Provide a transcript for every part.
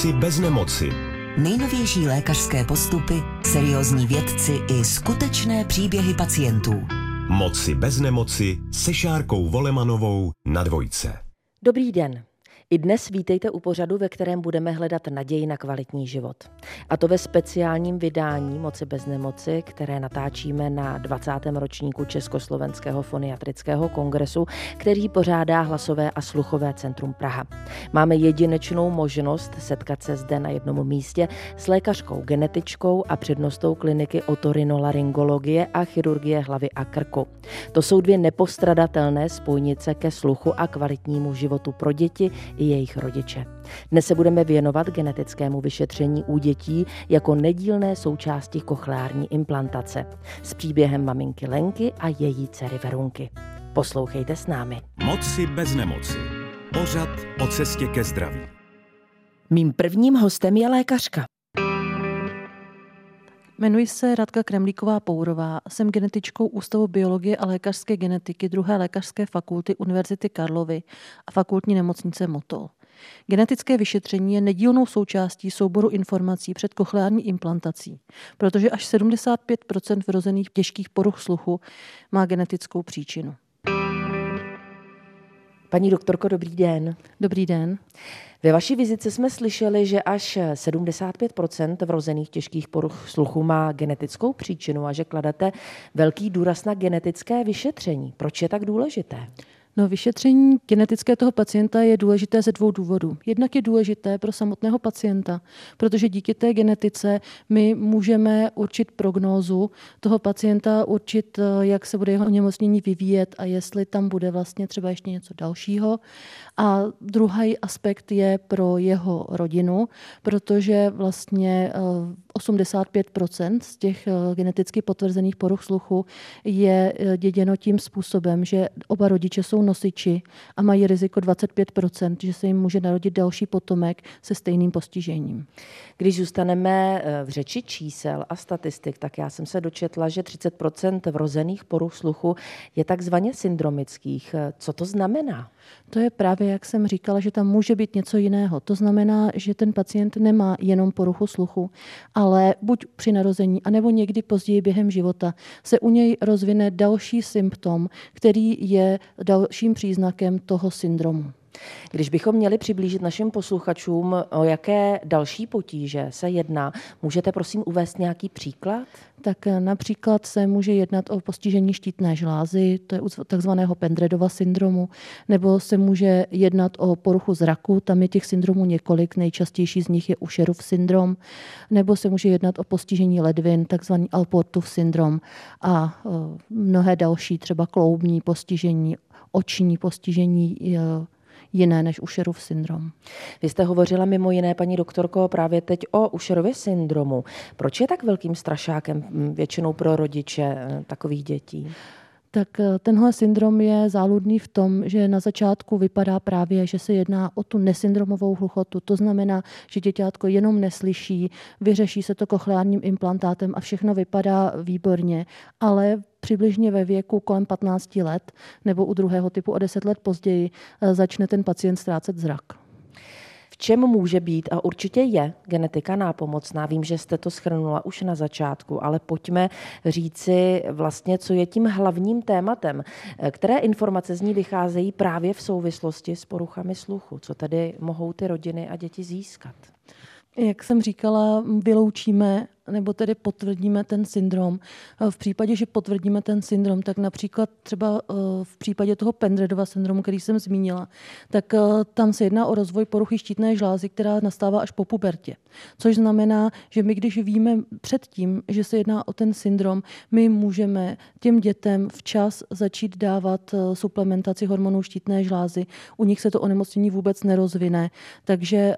Moci bez nemoci. Nejnovější lékařské postupy, seriózní vědci i skutečné příběhy pacientů. Moci bez nemoci se Šárkou Volemanovou na dvojce. Dobrý den. I dnes vítejte u pořadu, ve kterém budeme hledat naději na kvalitní život. A to ve speciálním vydání Moci bez nemoci, které natáčíme na 20. ročníku Československého foniatrického kongresu, který pořádá Hlasové a sluchové centrum Praha. Máme jedinečnou možnost setkat se zde na jednom místě s lékařkou genetičkou a přednostou kliniky otorinolaryngologie a chirurgie hlavy a krku. To jsou dvě nepostradatelné spojnice ke sluchu a kvalitnímu životu pro děti i jejich rodiče. Dnes se budeme věnovat genetickému vyšetření u dětí jako nedílné součásti kochleární implantace s příběhem maminky Lenky a její dcery Verunky. Poslouchejte s námi. Moci bez nemoci. Pořad o cestě ke zdraví. Mým prvním hostem je lékařka. Jmenuji se Radka Kremlíková Pourová, jsem genetičkou Ústavu biologie a lékařské genetiky druhé lékařské fakulty Univerzity Karlovy a fakultní nemocnice Motol. Genetické vyšetření je nedílnou součástí souboru informací před kochleární implantací, protože až 75 vrozených těžkých poruch sluchu má genetickou příčinu. Paní doktorko, dobrý den. Dobrý den. Ve vaší vizice jsme slyšeli, že až 75% vrozených těžkých poruch sluchu má genetickou příčinu a že kladete velký důraz na genetické vyšetření. Proč je tak důležité? No, vyšetření genetické toho pacienta je důležité ze dvou důvodů. Jednak je důležité pro samotného pacienta, protože díky té genetice my můžeme určit prognózu toho pacienta, určit, eh, jak se bude jeho onemocnění vyvíjet a jestli tam bude vlastně třeba ještě něco dalšího. A druhý aspekt je pro jeho rodinu, protože vlastně 85 eh, z těch eh, geneticky potvrzených poruch sluchu je děděno tím způsobem, že oba rodiče jsou nosiči a mají riziko 25% že se jim může narodit další potomek se stejným postižením. Když zůstaneme eh, v řeči čísel a statistik, tak já jsem se dočetla, že 30% vrozených poruch sluchu je takzvaně syndromických. Co to znamená? To je právě, jak jsem říkala, že tam může být něco jiného. To znamená, že ten pacient nemá jenom poruchu sluchu, ale buď při narození, anebo někdy později během života se u něj rozvine další symptom, který je dalším příznakem toho syndromu. Když bychom měli přiblížit našim posluchačům, o jaké další potíže se jedná, můžete prosím uvést nějaký příklad? Tak eh, například se může jednat o postižení štítné žlázy, to je u takzvaného Pendredova syndromu, nebo se může jednat o poruchu zraku, tam je těch syndromů několik, nejčastější z nich je Usherův syndrom, nebo se může jednat o postižení ledvin, takzvaný Alportův syndrom a eh, mnohé další, třeba kloubní postižení, oční postižení, eh, jiné než Usherův syndrom. Vy jste hovořila mimo jiné, paní doktorko, právě teď o Usherově syndromu. Proč je tak velkým strašákem většinou pro rodiče eh, takových dětí? Tak eh, tenhle syndrom je záludný v tom, že na začátku vypadá právě, že se jedná o tu nesyndromovou hluchotu. To znamená, že děťátko jenom neslyší, vyřeší se to kochleárním implantátem a všechno vypadá výborně, ale přibližně ve věku kolem 15 let nebo u druhého typu o 10 let později eh, začne ten pacient ztrácet zrak čem může být a určitě je genetika nápomocná. Vím, že jste to schrnula už na začátku, ale pojďme říci vlastně, co je tím hlavním tématem. Které informace z ní vycházejí právě v souvislosti s poruchami sluchu? Co tedy mohou ty rodiny a děti získat? Jak jsem říkala, vyloučíme nebo tedy potvrdíme ten syndrom. V případě, že potvrdíme ten syndrom, tak například třeba eh, v případě toho Pendredova syndromu, který jsem zmínila, tak eh, tam se jedná o rozvoj poruchy štítné žlázy, která nastává až po pubertě. Což znamená, že my, když víme předtím, že se jedná o ten syndrom, my můžeme těm dětem včas začít dávat eh, suplementaci hormonů štítné žlázy. U nich se to onemocnění vůbec nerozvine, takže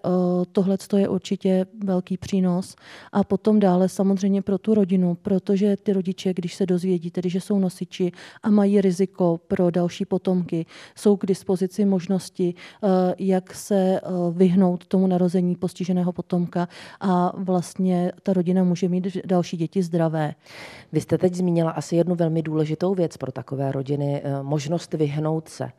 tohle je určitě velký přínos. A potom dále ale samozřejmě pro tu rodinu, protože ty rodiče, když se dozvědí, tedy že jsou nosiči a mají riziko pro další potomky, jsou k dispozici možnosti, eh, jak se eh, vyhnout tomu narození postiženého potomka a vlastně ta rodina může mít další děti zdravé. Vy jste teď zmínila asi jednu velmi důležitou věc pro takové rodiny, možnost vyhnout se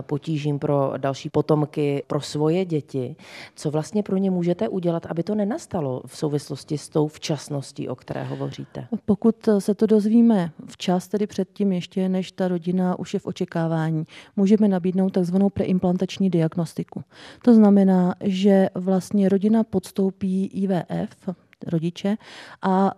potížím pro další potomky, pro svoje děti. Co vlastně pro ně můžete udělat, aby to nenastalo v souvislosti s tou včasností, o které hovoříte? Pokud se to dozvíme včas, tedy předtím ještě, než ta rodina už je v očekávání, můžeme nabídnout takzvanou preimplantační diagnostiku. To znamená, že vlastně rodina podstoupí IVF, rodiče, a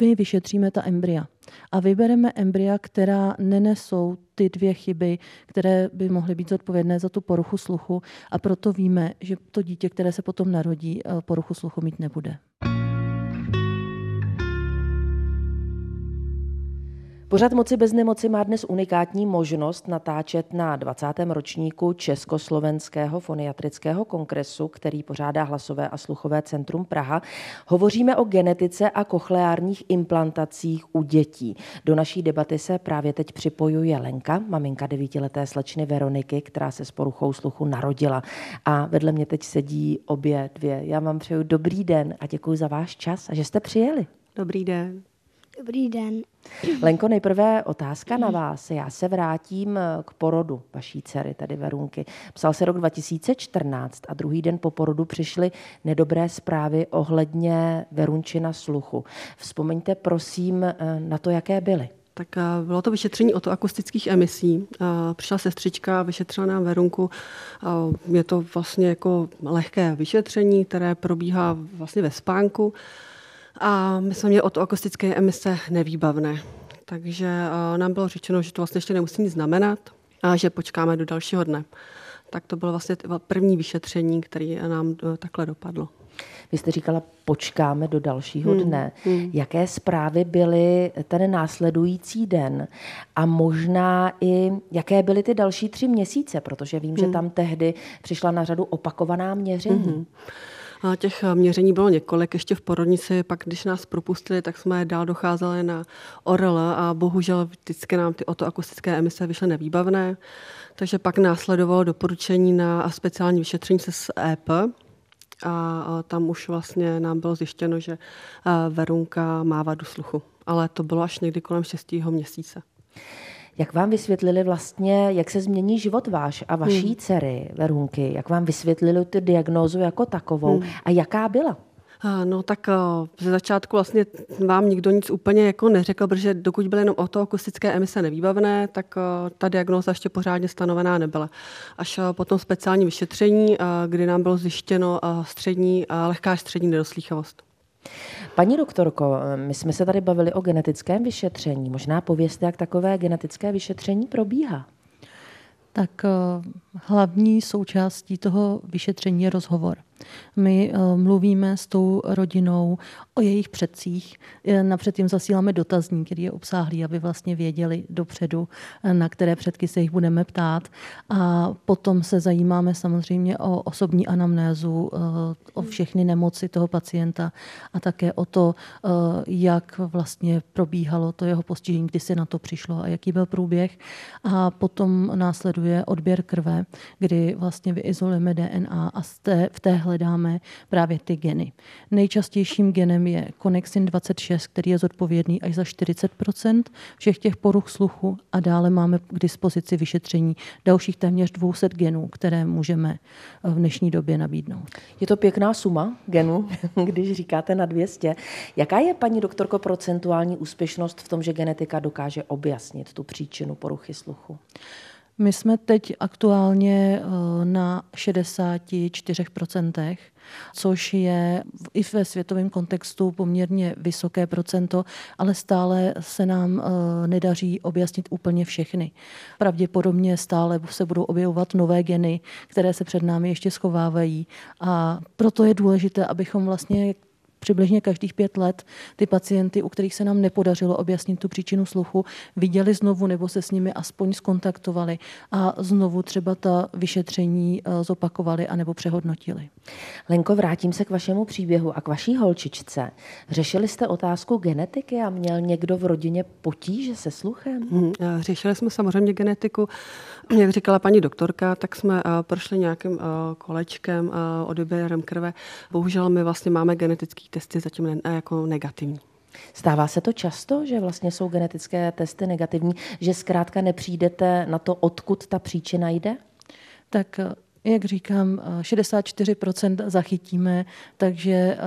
my vyšetříme ta embrya. A vybereme embrya, která nenesou ty dvě chyby, které by mohly být zodpovědné za tu poruchu sluchu a proto víme, že to dítě, které se potom narodí, poruchu sluchu mít nebude. Pořad Moci bez nemoci má dnes unikátní možnost natáčet na 20. ročníku Československého foniatrického kongresu, který pořádá Hlasové a sluchové centrum Praha. Hovoříme o genetice a kochleárních implantacích u dětí. Do naší debaty se právě teď připojuje Lenka, maminka devítileté slečny Veroniky, která se s poruchou sluchu narodila. A vedle mě teď sedí obě dvě. Já vám přeju dobrý den a děkuji za váš čas a že jste přijeli. Dobrý den. Dobrý den. Lenko, nejprve otázka na vás. Já se vrátím k porodu vaší dcery, tady Verunky. Psal se rok 2014 a druhý den po porodu přišly nedobré zprávy ohledně Verunčina sluchu. Vzpomeňte prosím na to, jaké byly. Tak bylo to vyšetření otoakustických emisí. Přišla sestřička, vyšetřila nám Verunku. Je to vlastně jako lehké vyšetření, které probíhá vlastně ve spánku. A my jsme měli od akustické emise nevýbavné. Takže nám bylo řečeno, že to vlastně ještě nemusí nic znamenat a že počkáme do dalšího dne. Tak to bylo vlastně první vyšetření, které nám e, takhle dopadlo. Vy jste říkala, počkáme do dalšího hmm, dne. Hmm. Jaké zprávy byly ten následující den a možná i jaké byly ty další tři měsíce, protože vím, hmm. že tam tehdy přišla na řadu opakovaná měření. Hmm. Těch eh, měření bylo několik, ještě v porodnici, pak když nás propustili, tak jsme dál docházeli na ORL a bohužel vždycky nám ty otoakustické emise vyšly nevýbavné, takže pak následovalo doporučení na speciální vyšetření se s EP, a tam už vlastně nám bylo zjištěno, že eh, Verunka má vadu sluchu. Ale to bylo až někdy kolem 6. měsíce. Jak vám vysvětlili vlastně, jak se změní život váš a vaší hmm. dcery, Verunky? Jak vám vysvětlili tu diagnózu jako takovou hmm. a jaká byla? No tak ze začátku vlastně vám nikdo nic úplně jako neřekl, protože dokud byly jenom otoakustické emise nevýbavné, tak ta diagnóza ještě pořádně stanovená nebyla. Až po tom speciální vyšetření, kdy nám bylo zjištěno střední, lehká střední nedoslýchavost. Paní doktorko, my jsme se tady bavili o genetickém vyšetření. Možná pověste, jak takové genetické vyšetření probíhá. Tak eh, hlavní součástí toho vyšetření je rozhovor. My uh, mluvíme s tou rodinou o jejich předcích. Napřed jim zasíláme dotazník, který je obsáhlý, aby vlastně věděli dopředu, eh, na které předky se jich budeme ptát. A potom se zajímáme samozřejmě o osobní anamnézu, o všechny nemoci toho pacienta a také o to, jak vlastně probíhalo to jeho postižení, kdy se na to přišlo a jaký byl průběh. A potom následuje odběr krve, kdy vlastně vyizolujeme DNA a v té hledáme právě ty geny. Nejčastějším genem je Connexin 26, který je zodpovědný až za 40% všech těch poruch sluchu a dále máme k dispozici vyšetření dalších téměř 200 genů, které můžeme v dnešní době nabídnout. Je to pěkná suma genů, když říkáte na 200. Jaká je, paní doktorko, procentuální úspěšnost v tom, že genetika dokáže objasnit tu příčinu poruchy sluchu? My jsme teď aktuálně eh, na 64%, což je i ve světovém kontextu poměrně vysoké procento, ale stále se nám eh, nedaří objasnit úplně všechny. Pravděpodobně stále se budou objevovat nové geny, které se před námi ještě schovávají a proto je důležité, abychom vlastně přibližně každých pět let ty pacienty, u kterých se nám nepodařilo objasnit tu příčinu sluchu, viděli znovu nebo se s nimi aspoň skontaktovali a znovu třeba ta vyšetření eh, zopakovali anebo přehodnotili. Lenko, vrátím se k vašemu příběhu a k vaší holčičce. Řešili jste otázku genetiky a měl někdo v rodině potíže se sluchem? Hmm, řešili jsme samozřejmě genetiku. Jak říkala paní doktorka, tak jsme eh, prošli nějakým kolečkem, odběrem krve. Bohužel my vlastně máme genetické testy zatím jako negativní. Stává se to často, že vlastně jsou genetické testy negativní, že zkrátka nepřijdete na to, odkud ta příčina jde? Tak jak říkám, 64% zachytíme, takže eh,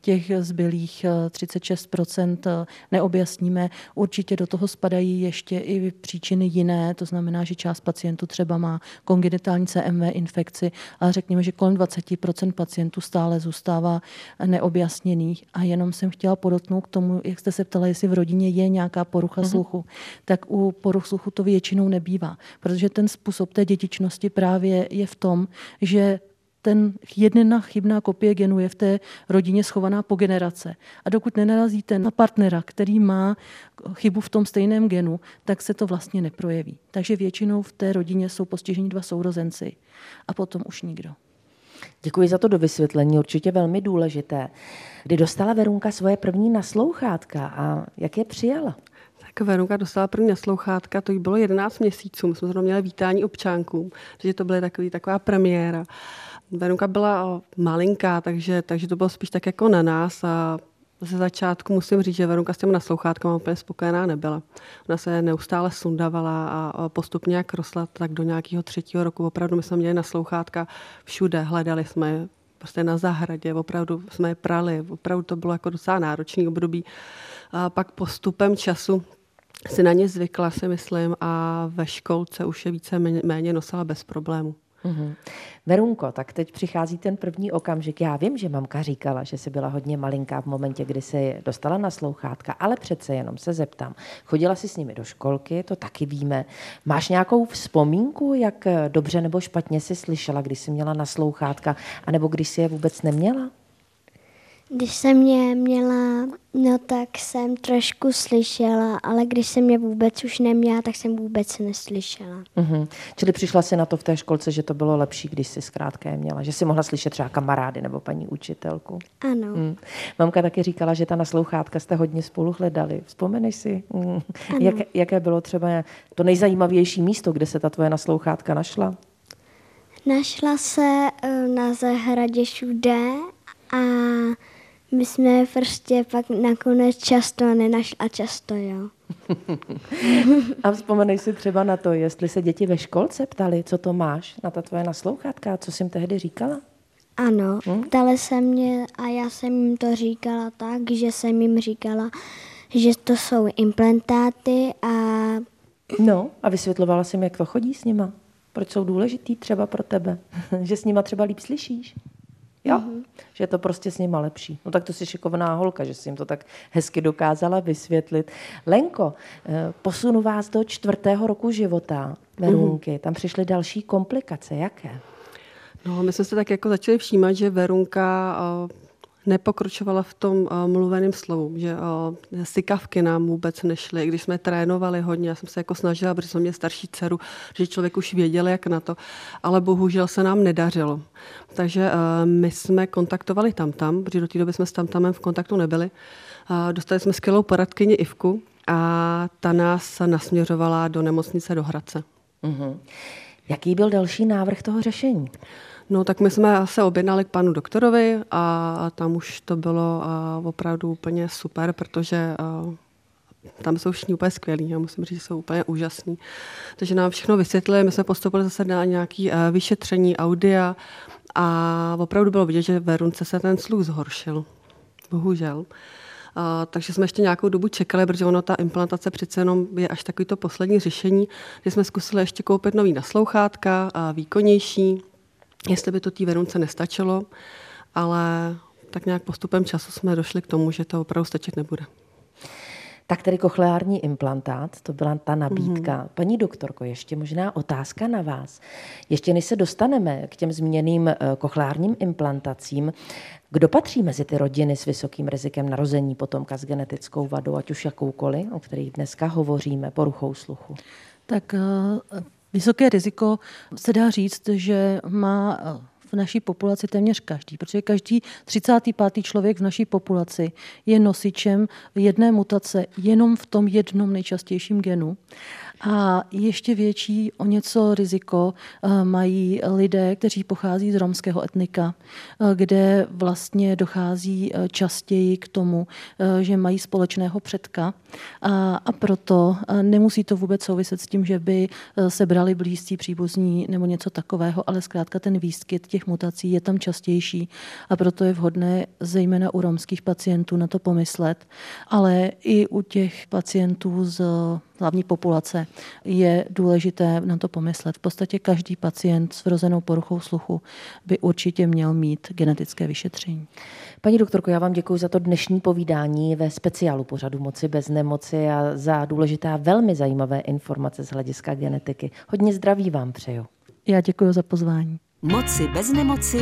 těch zbylých 36% eh, eh, neobjasníme. Určitě do toho spadají ještě i příčiny jiné, to znamená, že část pacientů třeba má kongenitální CMV infekci, ale řekněme, že kolem 20% pacientů stále zůstává neobjasněných. A jenom jsem chtěla podotknout k tomu, jak jste se ptala, jestli v rodině je nějaká porucha mm-hmm. sluchu, tak u poruch sluchu to většinou nebývá, protože ten způsob té dětičnosti právě je v tom, že ten jedna chybná kopie genu je v té rodině schovaná po generace. A dokud nenarazíte na partnera, který má chybu v tom stejném genu, tak se to vlastně neprojeví. Takže většinou v té rodině jsou postiženi dva sourozenci a potom už nikdo. Děkuji za to do vysvětlení, určitě velmi důležité. Kdy dostala Verunka svoje první naslouchátka a jak je přijala? Veruka dostala první naslouchátka, to jí bylo 11 měsíců, my jsme zrovna měli vítání občánkům, takže to byla takový, taková premiéra. Veruka byla malinká, takže, takže to bylo spíš tak jako na nás a ze začátku musím říct, že Verunka s těmi naslouchátkama úplně spokojená nebyla. Ona se neustále sundavala a postupně jak rostla, tak do nějakého třetího roku opravdu my jsme měli naslouchátka všude, hledali jsme prostě na zahradě, opravdu jsme je prali, opravdu to bylo jako docela náročný období. A pak postupem času si na ně zvykla, si myslím, a ve školce už je více méně nosila bez problému. Mm-hmm. Verunko, tak teď přichází ten první okamžik. Já vím, že mamka říkala, že jsi byla hodně malinká v momentě, kdy se dostala na slouchátka, ale přece jenom se zeptám. Chodila jsi s nimi do školky, to taky víme. Máš nějakou vzpomínku, jak dobře nebo špatně jsi slyšela, když jsi měla na slouchátka, anebo když jsi je vůbec neměla? Když jsem mě měla, no tak jsem trošku slyšela, ale když jsem mě vůbec už neměla, tak jsem vůbec neslyšela. Mm-hmm. Čili přišla si na to v té školce, že to bylo lepší, když jsi zkrátka je měla, že si mohla slyšet třeba kamarády nebo paní učitelku. Ano. Mm. Mamka taky říkala, že ta naslouchátka jste hodně spolu hledali. Vzpomeneš si, mm. Jak, jaké bylo třeba to nejzajímavější místo, kde se ta tvoje naslouchátka našla? Našla se eh, na zahradě všude a my jsme prostě pak nakonec často nenašli a často jo. a vzpomenej si třeba na to, jestli se děti ve školce ptali, co to máš na ta tvoje naslouchátka, co jsi jim tehdy říkala? Ano, hm? ptali se mě a já jsem jim to říkala tak, že jsem jim říkala, že to jsou implantáty a... No a vysvětlovala jsem, jak to chodí s nima? Proč jsou důležitý třeba pro tebe? že s nima třeba líp slyšíš? Jo? Mm-hmm. Že je to prostě s nima lepší. No tak to jsi šikovná holka, že jsi jim to tak hezky dokázala vysvětlit. Lenko, eh, posunu vás do čtvrtého roku života Verunky. Mm-hmm. Tam přišly další komplikace. Jaké? No, my jsme se tak jako začali všímat, že Verunka eh, nepokročovala v tom uh, mluveném slovu, že uh, sykavky nám vůbec nešly, když jsme trénovali hodně, já jsem se jako snažila, protože jsem měla starší dceru, že člověk už věděl, jak na to, ale bohužel se nám nedařilo. Takže uh, my jsme kontaktovali tam tam, protože do té doby jsme s tamtamem v kontaktu nebyli. Uh, dostali jsme skvělou poradkyni Ivku a ta nás nasměřovala do nemocnice do Hradce. Uh-huh. Jaký byl další návrh toho řešení? No tak my jsme se objednali k panu doktorovi a tam už to bylo opravdu úplně super, protože tam jsou všichni úplně skvělí, já musím říct, že jsou úplně úžasní. Takže nám všechno vysvětlili, my jsme postupovali zase na nějaké vyšetření audia a opravdu bylo vidět, že ve runce se ten sluch zhoršil. Bohužel. Uh, takže jsme ještě nějakou dobu čekali, protože ono ta implantace přece jenom je až takový to poslední řešení, že jsme zkusili ještě koupit nový naslouchátka, a výkonnější, jestli by to té Verunce nestačilo, ale tak nějak postupem času jsme došli k tomu, že to opravdu stačit nebude. Tak tedy kochleární implantát, to byla ta nabídka. Mm-hmm. Paní doktorko, ještě možná otázka na vás. Ještě než se dostaneme k těm zmíněným eh, kochleárním implantacím, kdo patří mezi ty rodiny s vysokým rizikem narození potomka s genetickou vadou, ať už jakoukoliv, o kterých dneska hovoříme, poruchou sluchu? Tak eh, vysoké riziko se dá říct, že má eh, v naší populaci téměř každý, protože každý 35. člověk v naší populaci je nosičem jedné mutace jenom v tom jednom nejčastějším genu. A ještě větší o něco riziko eh, mají lidé, kteří pochází z romského etnika, eh, kde vlastně dochází eh, častěji k tomu, že mají společného předka. A, a proto nemusí to vůbec souviset s tím, že by se brali blízcí příbuzní nebo něco takového, ale zkrátka ten výskyt těch mutací je tam častější a proto je vhodné zejména u romských pacientů na to pomyslet, ale i u těch pacientů z hlavní populace, je důležité na to pomyslet. V podstatě každý pacient s vrozenou poruchou sluchu by určitě měl mít genetické vyšetření. Paní doktorko, já vám děkuji za to dnešní povídání ve speciálu pořadu Moci bez nemoci a za důležitá, velmi zajímavé informace z hlediska genetiky. Hodně zdraví vám přeju. Já děkuji za pozvání. Moci bez nemoci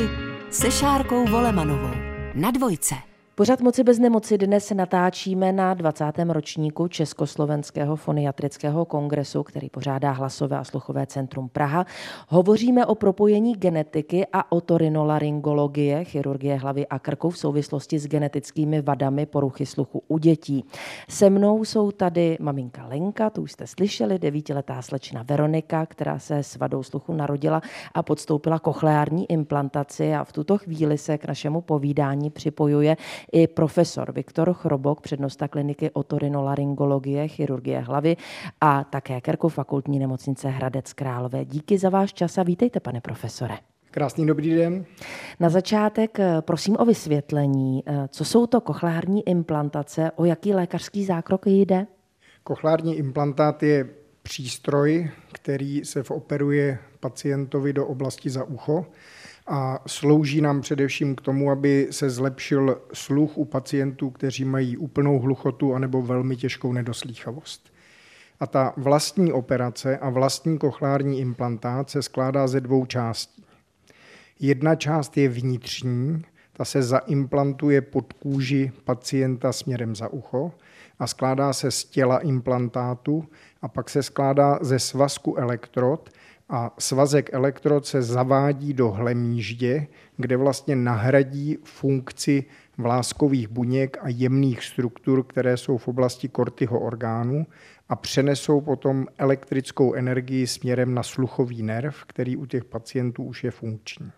se Šárkou Volemanovou na dvojce. Pořad Moci bez nemoci dnes natáčíme na 20. ročníku Československého foniatrického kongresu, který pořádá Hlasové a sluchové centrum Praha. Hovoříme o propojení genetiky a otorinolaryngologie, chirurgie hlavy a krku v souvislosti s genetickými vadami poruchy sluchu u dětí. Se mnou jsou tady maminka Lenka, tu už jste slyšeli, devítiletá slečna Veronika, která se s vadou sluchu narodila a podstoupila kochleární implantaci a v tuto chvíli se k našemu povídání připojuje i profesor Viktor Chrobok, přednosta kliniky otorinolaryngologie, chirurgie hlavy a také Kerku fakultní nemocnice Hradec Králové. Díky za váš čas a vítejte, pane profesore. Krásný dobrý den. Na začátek eh, prosím o vysvětlení, eh, co jsou to kochleární implantace, o jaký lékařský zákrok jde? Kochleární implantát je přístroj, který se operuje pacientovi do oblasti za ucho a slouží nám především k tomu, aby se zlepšil sluch u pacientů, kteří mají úplnou hluchotu anebo velmi těžkou nedoslýchavost. A ta vlastní operace a vlastní kochlární implantát se skládá ze dvou částí. Jedna část je vnitřní, ta se zaimplantuje pod kůži pacienta směrem za ucho a skládá se z těla implantátu a pak se skládá ze svazku elektrod, a svazek elektrod se zavádí do hlemíždě, kde vlastně nahradí funkci vláskových buněk a jemných struktur, které jsou v oblasti kortyho orgánu a přenesou potom elektrickou energii směrem na sluchový nerv, který u těch pacientů už je funkční.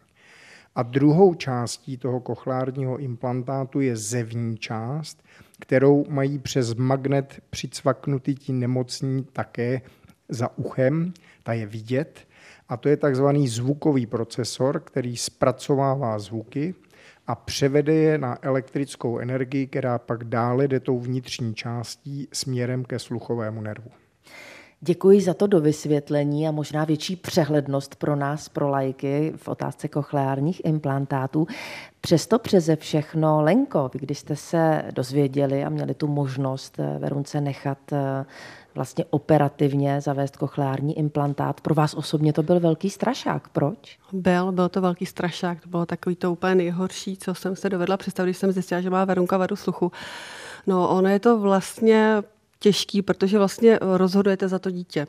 A druhou částí toho kochlárního implantátu je zevní část, kterou mají přes magnet přicvaknutý ti nemocní také za uchem, ta je vidět, a to je takzvaný zvukový procesor, který zpracovává zvuky a převede je na elektrickou energii, která pak dále jde tou vnitřní částí směrem ke sluchovému nervu. Děkuji za to do vysvětlení a možná větší přehlednost pro nás, pro lajky v otázce kochleárních implantátů. Přesto přeze všechno, Lenko, vy když jste se dozvěděli a měli tu možnost eh, Verunce nechat eh, vlastně operativně zavést kochleární implantát. Pro vás osobně to byl velký strašák. Proč? Byl, byl to velký strašák. To bylo takový to úplně nejhorší, co jsem se dovedla představit, když jsem zjistila, že má Verunka vadu sluchu. No, ono je to vlastně těžký, protože vlastně rozhodujete za to dítě.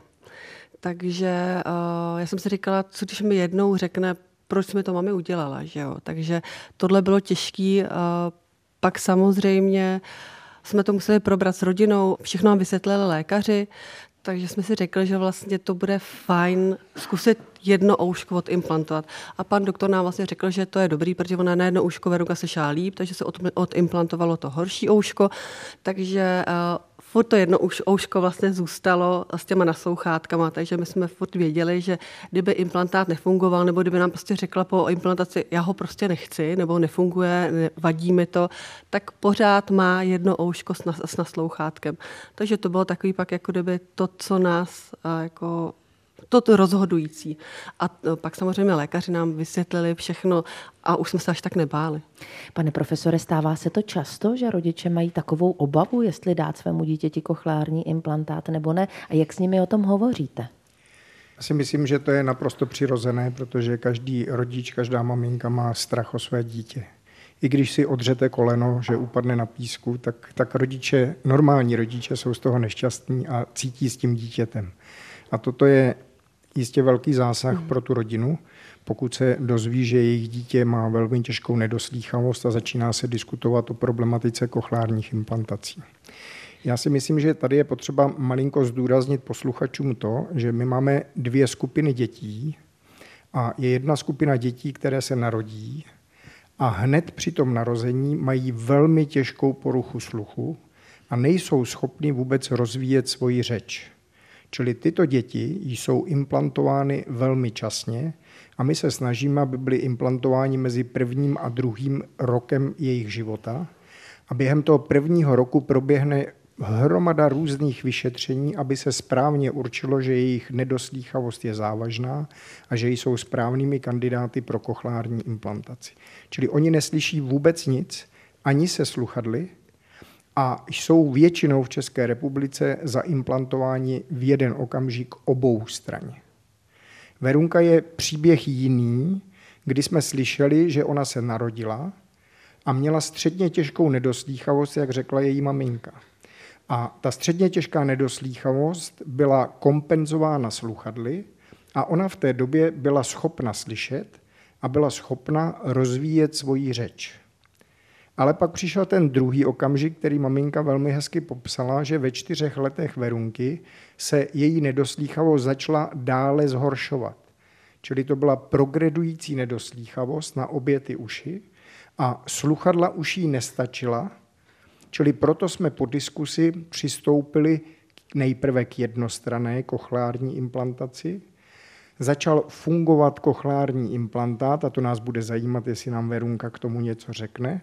Takže uh, já jsem si říkala, co když mi jednou řekne, proč mi to mami udělala, že jo. Takže tohle bylo těžký. Uh, pak samozřejmě uh, jsme to museli probrat s rodinou, všechno nám vysvětlili lékaři, takže jsme si řekli, že vlastně to bude fajn zkusit jedno ouško odimplantovat. A pan doktor nám vlastně řekl, že to je dobrý, protože ona na jedno ouško Veruka se šá líp, takže se odimplantovalo to horší ouško. Takže uh, furt to jedno už ouško vlastně zůstalo s těma naslouchátkama, takže my jsme furt věděli, že kdyby implantát nefungoval, nebo kdyby nám prostě řekla po implantaci, já ho prostě nechci, nebo nefunguje, vadí mi to, tak pořád má jedno ouško s, nas, s naslouchátkem. Takže to bylo takový pak, jako kdyby to, co nás jako to, to rozhodující. A pak samozřejmě lékaři nám vysvětlili všechno a už jsme se až tak nebáli. Pane profesore, stává se to často, že rodiče mají takovou obavu, jestli dát svému dítěti kochlární implantát nebo ne? A jak s nimi o tom hovoříte? Já si myslím, že to je naprosto přirozené, protože každý rodič, každá maminka má strach o své dítě. I když si odřete koleno, že upadne na písku, tak, tak rodiče, normální rodiče jsou z toho nešťastní a cítí s tím dítětem. A toto je jistě velký zásah mm. pro tu rodinu, pokud se dozví, že jejich dítě má velmi těžkou nedoslýchavost a začíná se diskutovat o problematice kochlárních implantací. Já si myslím, že tady je potřeba malinko zdůraznit posluchačům to, že my máme dvě skupiny dětí a je jedna skupina dětí, které se narodí a hned při tom narození mají velmi těžkou poruchu sluchu a nejsou schopni vůbec rozvíjet svoji řeč. Čili tyto děti jsou implantovány velmi časně a my se snažíme, aby byly implantováni mezi prvním a druhým rokem jejich života. A během toho prvního roku proběhne hromada různých vyšetření, aby se správně určilo, že jejich nedoslýchavost je závažná a že jsou správnými kandidáty pro kochlární implantaci. Čili oni neslyší vůbec nic, ani se sluchadly, a jsou většinou v České republice zaimplantováni v jeden okamžik obou straně. Verunka je příběh jiný, kdy jsme slyšeli, že ona se narodila a měla středně těžkou nedoslýchavost, jak řekla její maminka. A ta středně těžká nedoslýchavost byla kompenzována sluchadly a ona v té době byla schopna slyšet a byla schopna rozvíjet svoji řeč. Ale pak přišel ten druhý okamžik, který maminka velmi hezky popsala, že ve čtyřech letech Verunky se její nedoslýchavost začala dále zhoršovat. Čili to byla progredující nedoslýchavost na obě ty uši a sluchadla uší nestačila, čili proto jsme po diskusi přistoupili nejprve k jednostrané kochlární implantaci, začal fungovat kochlární implantát, a to nás bude zajímat, jestli nám Verunka k tomu něco řekne,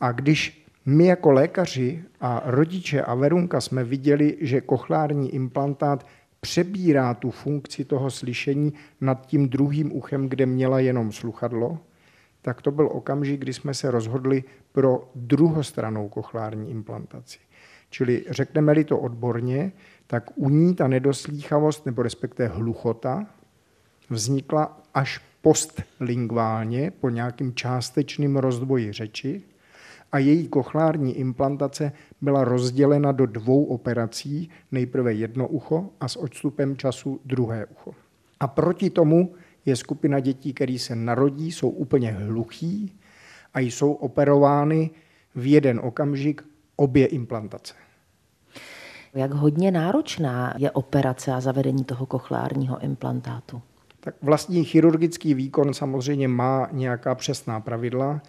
a když my jako lékaři a rodiče a Verunka jsme viděli, že kochlární implantát přebírá tu funkci toho slyšení nad tím druhým uchem, kde měla jenom sluchadlo, tak to byl okamžik, kdy jsme se rozhodli pro druhostranou kochlární implantaci. Čili řekneme-li to odborně, tak u ní ta nedoslýchavost nebo respektive hluchota vznikla až postlingválně po nějakým částečným rozdvoji řeči a její kochlární implantace byla rozdělena do dvou operací, nejprve jedno ucho a s odstupem času druhé ucho. A proti tomu je skupina dětí, které se narodí, jsou úplně hluchí a jsou operovány v jeden okamžik obě implantace. Jak hodně náročná je operace a zavedení toho kochlárního implantátu? Tak vlastní chirurgický výkon samozřejmě má nějaká přesná pravidla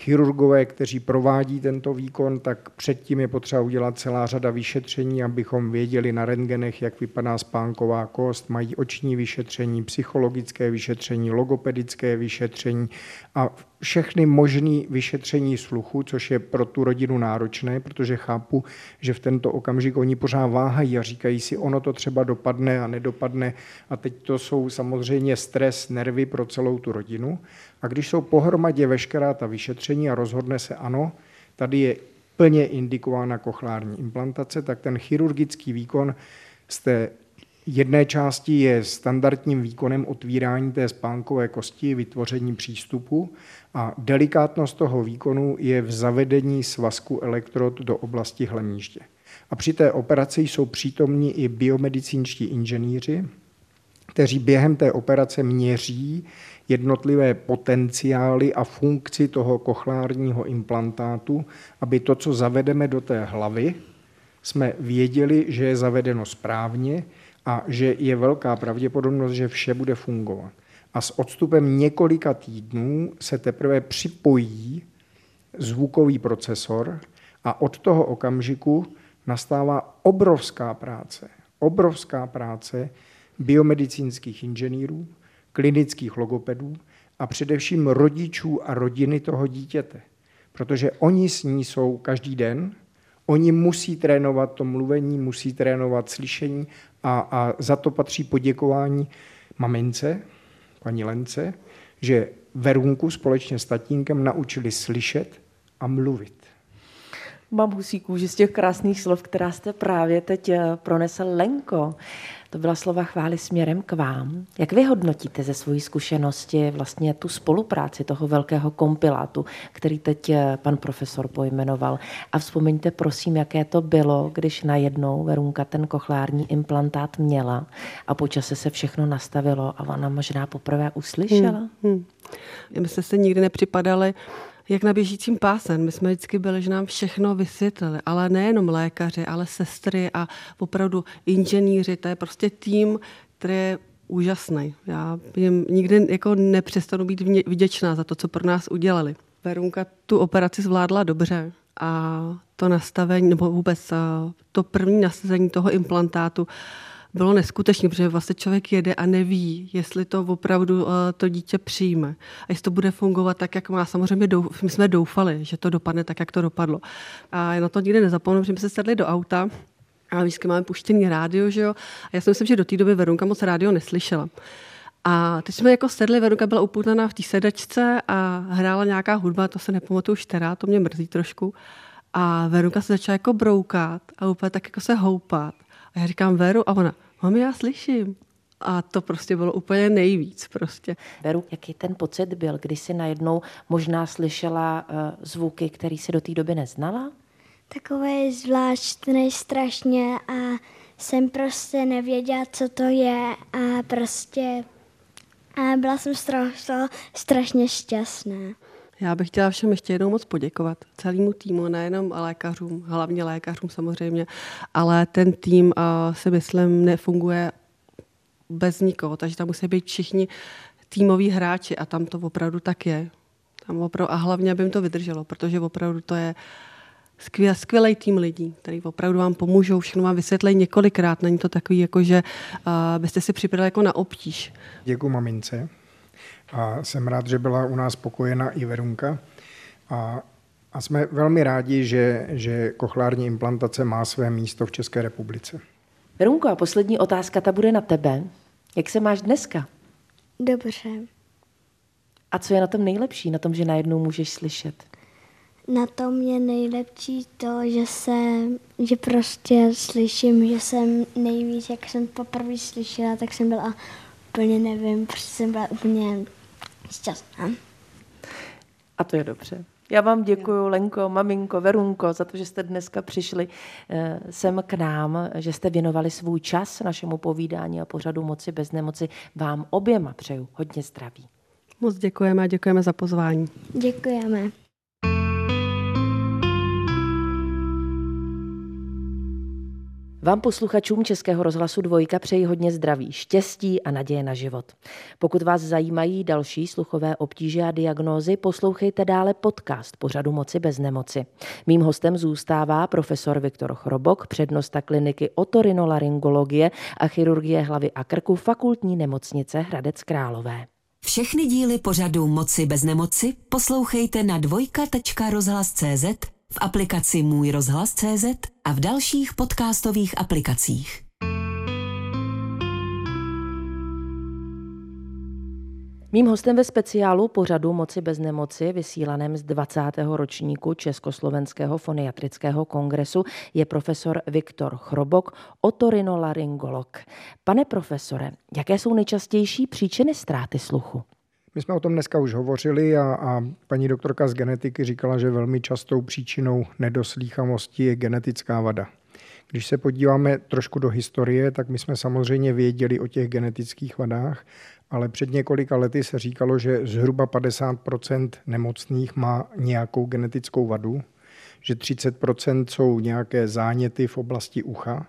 chirurgové, kteří provádí tento výkon, tak předtím je potřeba udělat celá řada vyšetření, abychom věděli na rentgenech, jak vypadá spánková kost, mají oční vyšetření, psychologické vyšetření, logopedické vyšetření a všechny možné vyšetření sluchu, což je pro tu rodinu náročné, protože chápu, že v tento okamžik oni pořád váhají a říkají si, ono to třeba dopadne a nedopadne. A teď to jsou samozřejmě stres, nervy pro celou tu rodinu. A když jsou pohromadě veškerá ta vyšetření a rozhodne se ano, tady je plně indikována kochlární implantace, tak ten chirurgický výkon z té jedné části je standardním výkonem otvírání té spánkové kosti, vytvoření přístupu a delikátnost toho výkonu je v zavedení svazku elektrod do oblasti hlemíždě. A při té operaci jsou přítomní i biomedicínští inženýři, kteří během té operace měří jednotlivé potenciály a funkci toho kochlárního implantátu, aby to, co zavedeme do té hlavy, jsme věděli, že je zavedeno správně a že je velká pravděpodobnost, že vše bude fungovat. A s odstupem několika týdnů se teprve připojí zvukový procesor a od toho okamžiku nastává obrovská práce, obrovská práce biomedicínských inženýrů, klinických logopedů a především rodičů a rodiny toho dítěte. Protože oni s ní jsou každý den, Oni musí trénovat to mluvení, musí trénovat slyšení a, a za to patří poděkování mamince, paní Lence, že Verunku společně s tatínkem naučili slyšet a mluvit. Mám husí kůži z těch krásných slov, která jste právě teď eh, pronesl Lenko. To byla slova chvály směrem k vám. Jak vy hodnotíte ze své zkušenosti vlastně tu spolupráci toho velkého kompilátu, který teď eh, pan profesor pojmenoval? A vzpomeňte prosím, jaké to bylo, když najednou Verunka ten kochlární implantát měla a po čase se všechno nastavilo a ona možná poprvé uslyšela? Hmm, hmm. Jsme se nikdy nepřipadali jak na běžícím pásem. My jsme vždycky byli, že nám všechno vysvětlili, ale nejenom lékaři, ale sestry a opravdu inženýři. To je prostě tým, který je úžasný. Já jim nikdy jako nepřestanu být vděčná za to, co pro nás udělali. Verunka tu operaci zvládla dobře a to nastavení, nebo vůbec to první nasazení toho implantátu bylo neskutečné, protože vlastně člověk jede a neví, jestli to opravdu uh, to dítě přijme a jestli to bude fungovat tak, jak má. Samozřejmě douf, my jsme doufali, že to dopadne tak, jak to dopadlo. A já na to nikdy nezapomenu, že jsme se sedli do auta a vždycky máme puštěný rádio, že jo? A já si myslím, že do té doby Verunka moc rádio neslyšela. A teď jsme jako sedli, Verunka byla upoutaná v té sedačce a hrála nějaká hudba, to se nepamatuju už teda, to mě mrzí trošku. A Verunka se začala jako broukat a úplně tak jako se houpat. A já říkám Veru a ona, mami, já slyším. A to prostě bylo úplně nejvíc prostě. Veru, jaký ten pocit byl, když jsi najednou možná slyšela uh, zvuky, které si do té doby neznala? Takové zvláštní strašně a jsem prostě nevěděla, co to je a prostě a byla jsem strašně, strašně šťastná. Já bych chtěla všem ještě jednou moc poděkovat. Celému týmu, nejenom lékařům, hlavně lékařům samozřejmě, ale ten tým uh, si myslím nefunguje bez nikoho, takže tam musí být všichni týmoví hráči a tam to opravdu tak je. Tam opravdu, a hlavně, aby jim to vydrželo, protože opravdu to je skvěl, skvělý tým lidí, který opravdu vám pomůžou, všechno vám vysvětlí několikrát. Není to takový, jako že uh, byste si připravili jako na obtíž. Děkuji mamince, a jsem rád, že byla u nás spokojena i Verunka. A, a jsme velmi rádi, že, že kochlární implantace má své místo v České republice. Verunko, a poslední otázka, ta bude na tebe. Jak se máš dneska? Dobře. A co je na tom nejlepší, na tom, že najednou můžeš slyšet? Na tom je nejlepší to, že se, že prostě slyším, že jsem nejvíc, jak jsem poprvé slyšela, tak jsem byla úplně nevím, protože jsem byla úplně šťastná. A to je dobře. Já vám děkuji, Lenko, maminko, Verunko, za to, že jste dneska přišli eh, sem k nám, že jste věnovali svůj čas našemu povídání a pořadu Moci bez nemoci. Vám oběma přeju hodně zdraví. Moc děkujeme a děkujeme za pozvání. Děkujeme. Vám posluchačům Českého rozhlasu Dvojka přeji hodně zdraví, štěstí a naděje na život. Pokud vás zajímají další sluchové obtíže a diagnózy, poslouchejte dále podcast pořadu Moci bez nemoci. Mým hostem zůstává profesor Viktor Chrobok, přednosta kliniky otorinolaryngologie a chirurgie hlavy a krku fakultní nemocnice Hradec Králové. Všechny díly pořadu Moci bez nemoci poslouchejte na dvojka.rozhlas.cz v aplikaci Můj rozhlas CZ a v dalších podcastových aplikacích. Mým hostem ve speciálu pořadu Moci bez nemoci, vysílaném z 20. ročníku Československého foniatrického kongresu, je profesor Viktor Chrobok, otorinolaryngolog. Pane profesore, jaké jsou nejčastější příčiny ztráty sluchu? My jsme o tom dneska už hovořili a, a paní doktorka z genetiky říkala, že velmi častou příčinou nedoslýchavosti je genetická vada. Když se podíváme trošku do historie, tak my jsme samozřejmě věděli o těch genetických vadách, ale před několika lety se říkalo, že zhruba 50 nemocných má nějakou genetickou vadu, že 30 jsou nějaké záněty v oblasti ucha.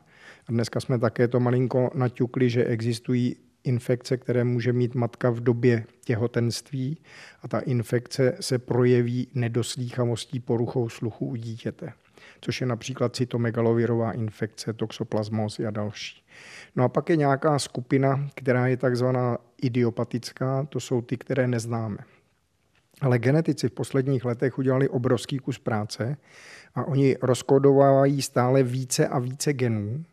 A dneska jsme také to malinko naťukli, že existují infekce, které může mít matka v době těhotenství a ta infekce se projeví nedoslýchavostí poruchou sluchu u dítěte, což je například cytomegalovirová infekce, toxoplasmózy a další. No a pak je nějaká skupina, která je takzvaná idiopatická, to jsou ty, které neznáme. Ale genetici v posledních letech udělali obrovský kus práce a oni rozkodovávají stále více a více genů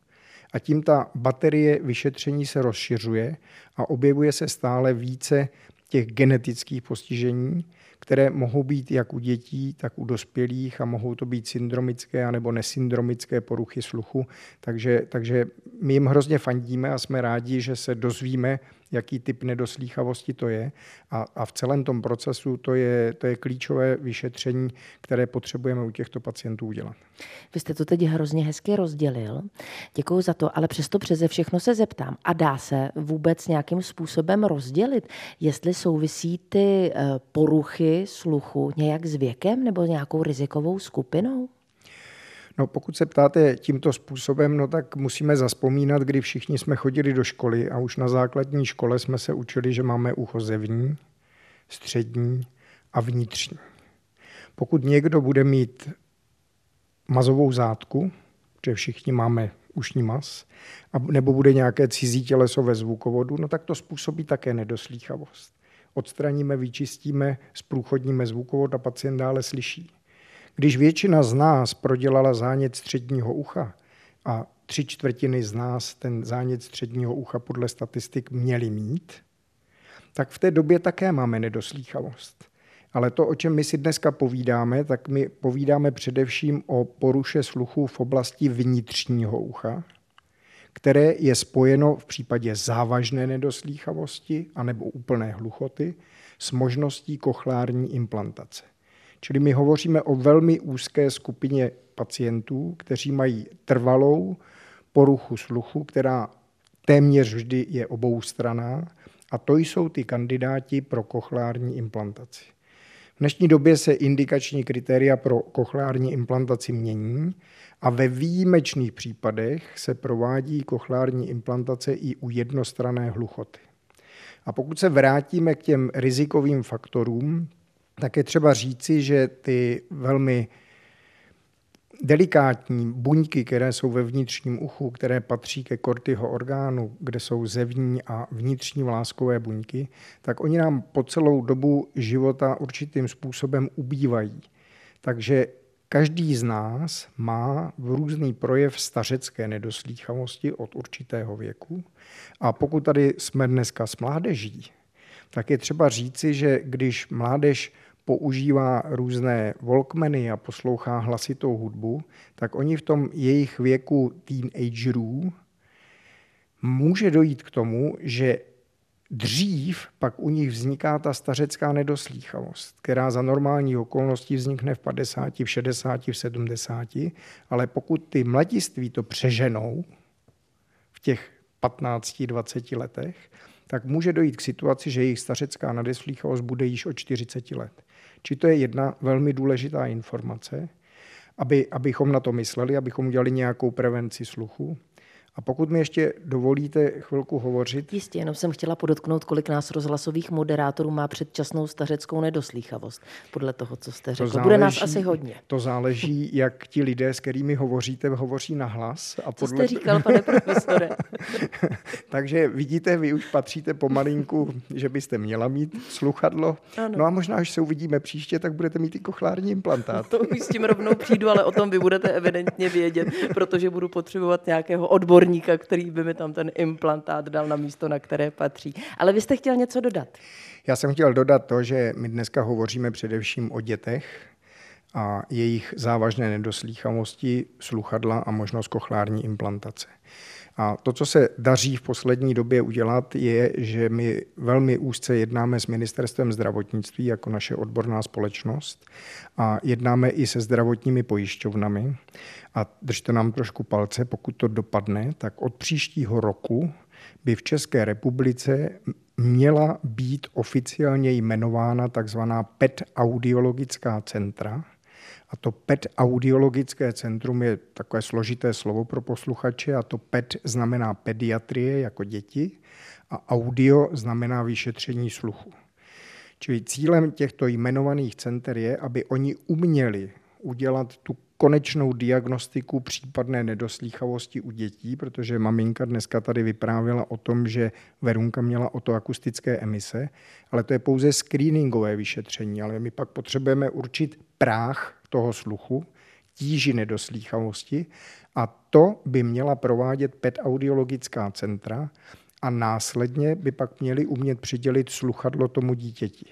a tím ta baterie vyšetření se rozšiřuje a objevuje se stále více těch genetických postižení, které mohou být jak u dětí, tak u dospělých a mohou to být syndromické nebo nesyndromické poruchy sluchu. Takže, takže my jim hrozně fandíme a jsme rádi, že se dozvíme, jaký typ nedoslýchavosti to je. A, a v celém tom procesu to je, to je klíčové vyšetření, které potřebujeme u těchto pacientů udělat. Vy jste to teď hrozně hezky rozdělil. Děkuji za to, ale přesto přeze všechno se zeptám. A dá se vůbec nějakým způsobem rozdělit, jestli souvisí ty eh, poruchy sluchu nějak s věkem nebo nějakou rizikovou skupinou? No pokud se ptáte tímto způsobem, no tak musíme zaspomínat, kdy všichni jsme chodili do školy a už na základní škole jsme se učili, že máme ucho zevní, střední a vnitřní. Pokud někdo bude mít mazovou zátku, protože všichni máme ušní mas, nebo bude nějaké cizí těleso ve zvukovodu, no tak to způsobí také nedoslýchavost. Odstraníme, vyčistíme, zprůchodníme zvukovod a pacient dále slyší. Když většina z nás prodělala zánět středního ucha a tři čtvrtiny z nás ten zánět středního ucha podle statistik měli mít, tak v té době také máme nedoslýchavost. Ale to, o čem my si dneska povídáme, tak my povídáme především o poruše sluchu v oblasti vnitřního ucha, které je spojeno v případě závažné nedoslýchavosti anebo úplné hluchoty s možností kochlární implantace. Čili my hovoříme o velmi úzké skupině pacientů, kteří mají trvalou poruchu sluchu, která téměř vždy je oboustraná a to jsou ty kandidáti pro kochlární implantaci. V dnešní době se indikační kritéria pro kochlární implantaci mění a ve výjimečných případech se provádí kochlární implantace i u jednostrané hluchoty. A pokud se vrátíme k těm rizikovým faktorům, tak je třeba říci, že ty velmi delikátní buňky, které jsou ve vnitřním uchu, které patří ke kortyho orgánu, kde jsou zevní a vnitřní vláskové buňky, tak oni nám po celou dobu života určitým způsobem ubývají. Takže každý z nás má v různý projev stařecké nedoslýchavosti od určitého věku. A pokud tady jsme dneska s mládeží, tak je třeba říci, že když mládež používá různé walkmany a poslouchá hlasitou hudbu, tak oni v tom jejich věku teenagerů může dojít k tomu, že dřív pak u nich vzniká ta stařecká nedoslýchavost, která za normální okolností vznikne v 50, v 60, v 70, ale pokud ty mladiství to přeženou v těch 15-20 letech, tak může dojít k situaci, že jejich stařecká nedoslýchavost bude již o 40 let. Či to je jedna velmi důležitá informace, aby, abychom na to mysleli, abychom udělali nějakou prevenci sluchu. A pokud mi ještě dovolíte chvilku hovořit. Jistě, jenom jsem chtěla podotknout, kolik nás rozhlasových moderátorů má předčasnou stařeckou nedoslýchavost, podle toho, co jste řekl. záleží, Bude nás asi hodně. To záleží, jak ti lidé, s kterými hovoříte, hovoří na hlas. A podle... Co jste říkal, pane profesore? Takže vidíte, vy už patříte pomalinku, že byste měla mít sluchadlo. Ano. No a možná, až se uvidíme příště, tak budete mít i kochlární implantát. to už s tím rovnou přijdu, ale o tom vy budete evidentně vědět, protože budu potřebovat nějakého odborníka odborníka, který by mi tam ten implantát dal na místo, na které patří. Ale vy jste chtěl něco dodat? Já jsem chtěl dodat to, že my dneska hovoříme především o dětech a jejich závažné nedoslýchavosti sluchadla a možnost kochlární implantace. A to, co se daří v poslední době udělat, je, že my velmi úzce jednáme s ministerstvem zdravotnictví jako naše odborná společnost a jednáme i se zdravotními pojišťovnami. A držte nám trošku palce, pokud to dopadne, tak od příštího roku by v České republice měla být oficiálně jmenována takzvaná PET audiologická centra, a to PET audiologické centrum je takové složité slovo pro posluchače a to PET znamená pediatrie jako děti a audio znamená vyšetření sluchu. Čili cílem těchto jmenovaných center je, aby oni uměli udělat tu konečnou diagnostiku případné nedoslýchavosti u dětí, protože maminka dneska tady vyprávěla o tom, že Verunka měla otoakustické emise, ale to je pouze screeningové vyšetření, ale my pak potřebujeme určit práh toho sluchu, tíži nedoslýchavosti a to by měla provádět PET audiologická centra a následně by pak měli umět přidělit sluchadlo tomu dítěti.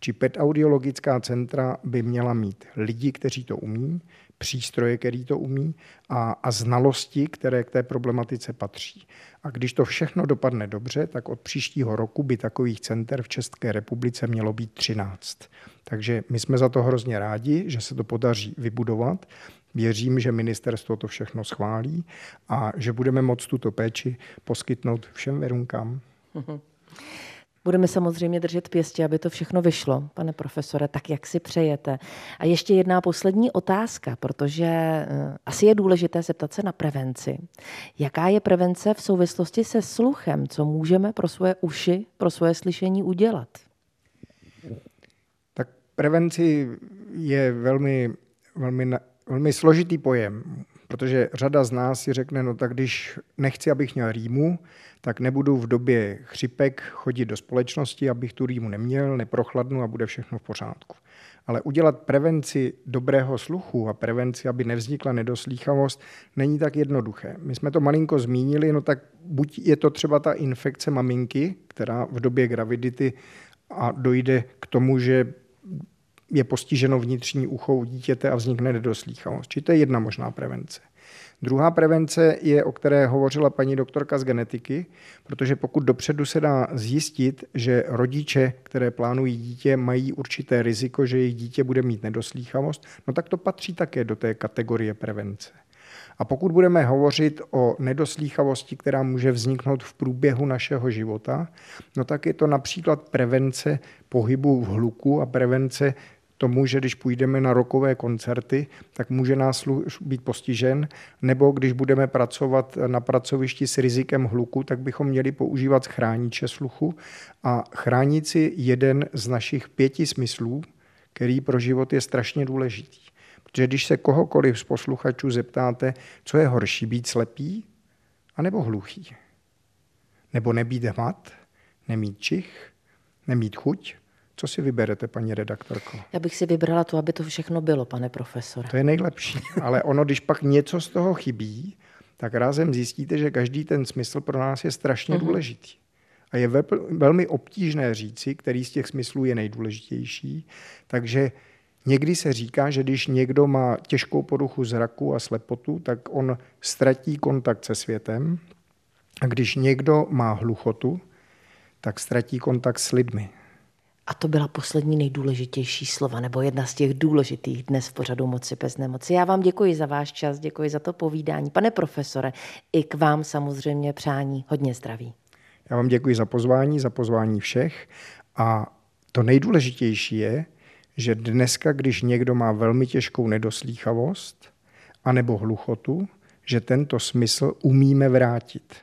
Či PET audiologická centra by měla mít lidi, kteří to umí, přístroje, který to umí a, a znalosti, které k té problematice patří. A když to všechno dopadne dobře, tak od příštího roku by takových center v České republice mělo být 13. Takže my jsme za to hrozně rádi, že se to podaří vybudovat. Věřím, že ministerstvo to všechno schválí a že budeme moct tuto péči poskytnout všem verunkám. Budeme samozřejmě držet pěstě, aby to všechno vyšlo, pane profesore, tak jak si přejete. A ještě jedna poslední otázka, protože eh, asi je důležité zeptat se na prevenci. Jaká je prevence v souvislosti se sluchem? Co můžeme pro svoje uši, pro svoje slyšení udělat? Tak prevenci je velmi, velmi, velmi složitý pojem, protože řada z nás si řekne, no tak když nechci, abych měl rýmu, tak nebudu v době chřipek chodit do společnosti, abych tu rýmu neměl, neprochladnu a bude všechno v pořádku. Ale udělat prevenci dobrého sluchu a prevenci, aby nevznikla nedoslýchavost, není tak jednoduché. My jsme to malinko zmínili, no tak buď je to třeba ta infekce maminky, která v době gravidity a dojde k tomu, že je postiženo vnitřní ucho u dítěte a vznikne nedoslýchavost. Či to je jedna možná prevence. Druhá prevence je, o které hovořila paní doktorka z genetiky, protože pokud dopředu se dá zjistit, že rodiče, které plánují dítě, mají určité riziko, že jejich dítě bude mít nedoslýchavost, no tak to patří také do té kategorie prevence. A pokud budeme hovořit o nedoslýchavosti, která může vzniknout v průběhu našeho života, no tak je to například prevence pohybu v hluku a prevence tomu, že když půjdeme na rokové koncerty, tak může nás být postižen, nebo když budeme pracovat na pracovišti s rizikem hluku, tak bychom měli používat chrániče sluchu a chránit si jeden z našich pěti smyslů, který pro život je strašně důležitý. Protože když se kohokoliv z posluchačů zeptáte, co je horší, být slepý anebo hluchý, nebo nebýt hmat, nemít čich, nemít chuť, co si vyberete, paní redaktorko? Já bych si vybrala to, aby to všechno bylo, pane profesore. To je nejlepší. Ale ono, když pak něco z toho chybí, tak rázem zjistíte, že každý ten smysl pro nás je strašně mm-hmm. důležitý. A je velmi obtížné říci, který z těch smyslů je nejdůležitější. Takže někdy se říká, že když někdo má těžkou poruchu zraku a slepotu, tak on ztratí kontakt se světem. A když někdo má hluchotu, tak ztratí kontakt s lidmi. A to byla poslední nejdůležitější slova, nebo jedna z těch důležitých dnes v pořadu Moci bez nemoci. Já vám děkuji za váš čas, děkuji za to povídání. Pane profesore, i k vám samozřejmě přání hodně zdraví. Já vám děkuji za pozvání, za pozvání všech. A to nejdůležitější je, že dneska, když někdo má velmi těžkou nedoslýchavost anebo hluchotu, že tento smysl umíme vrátit.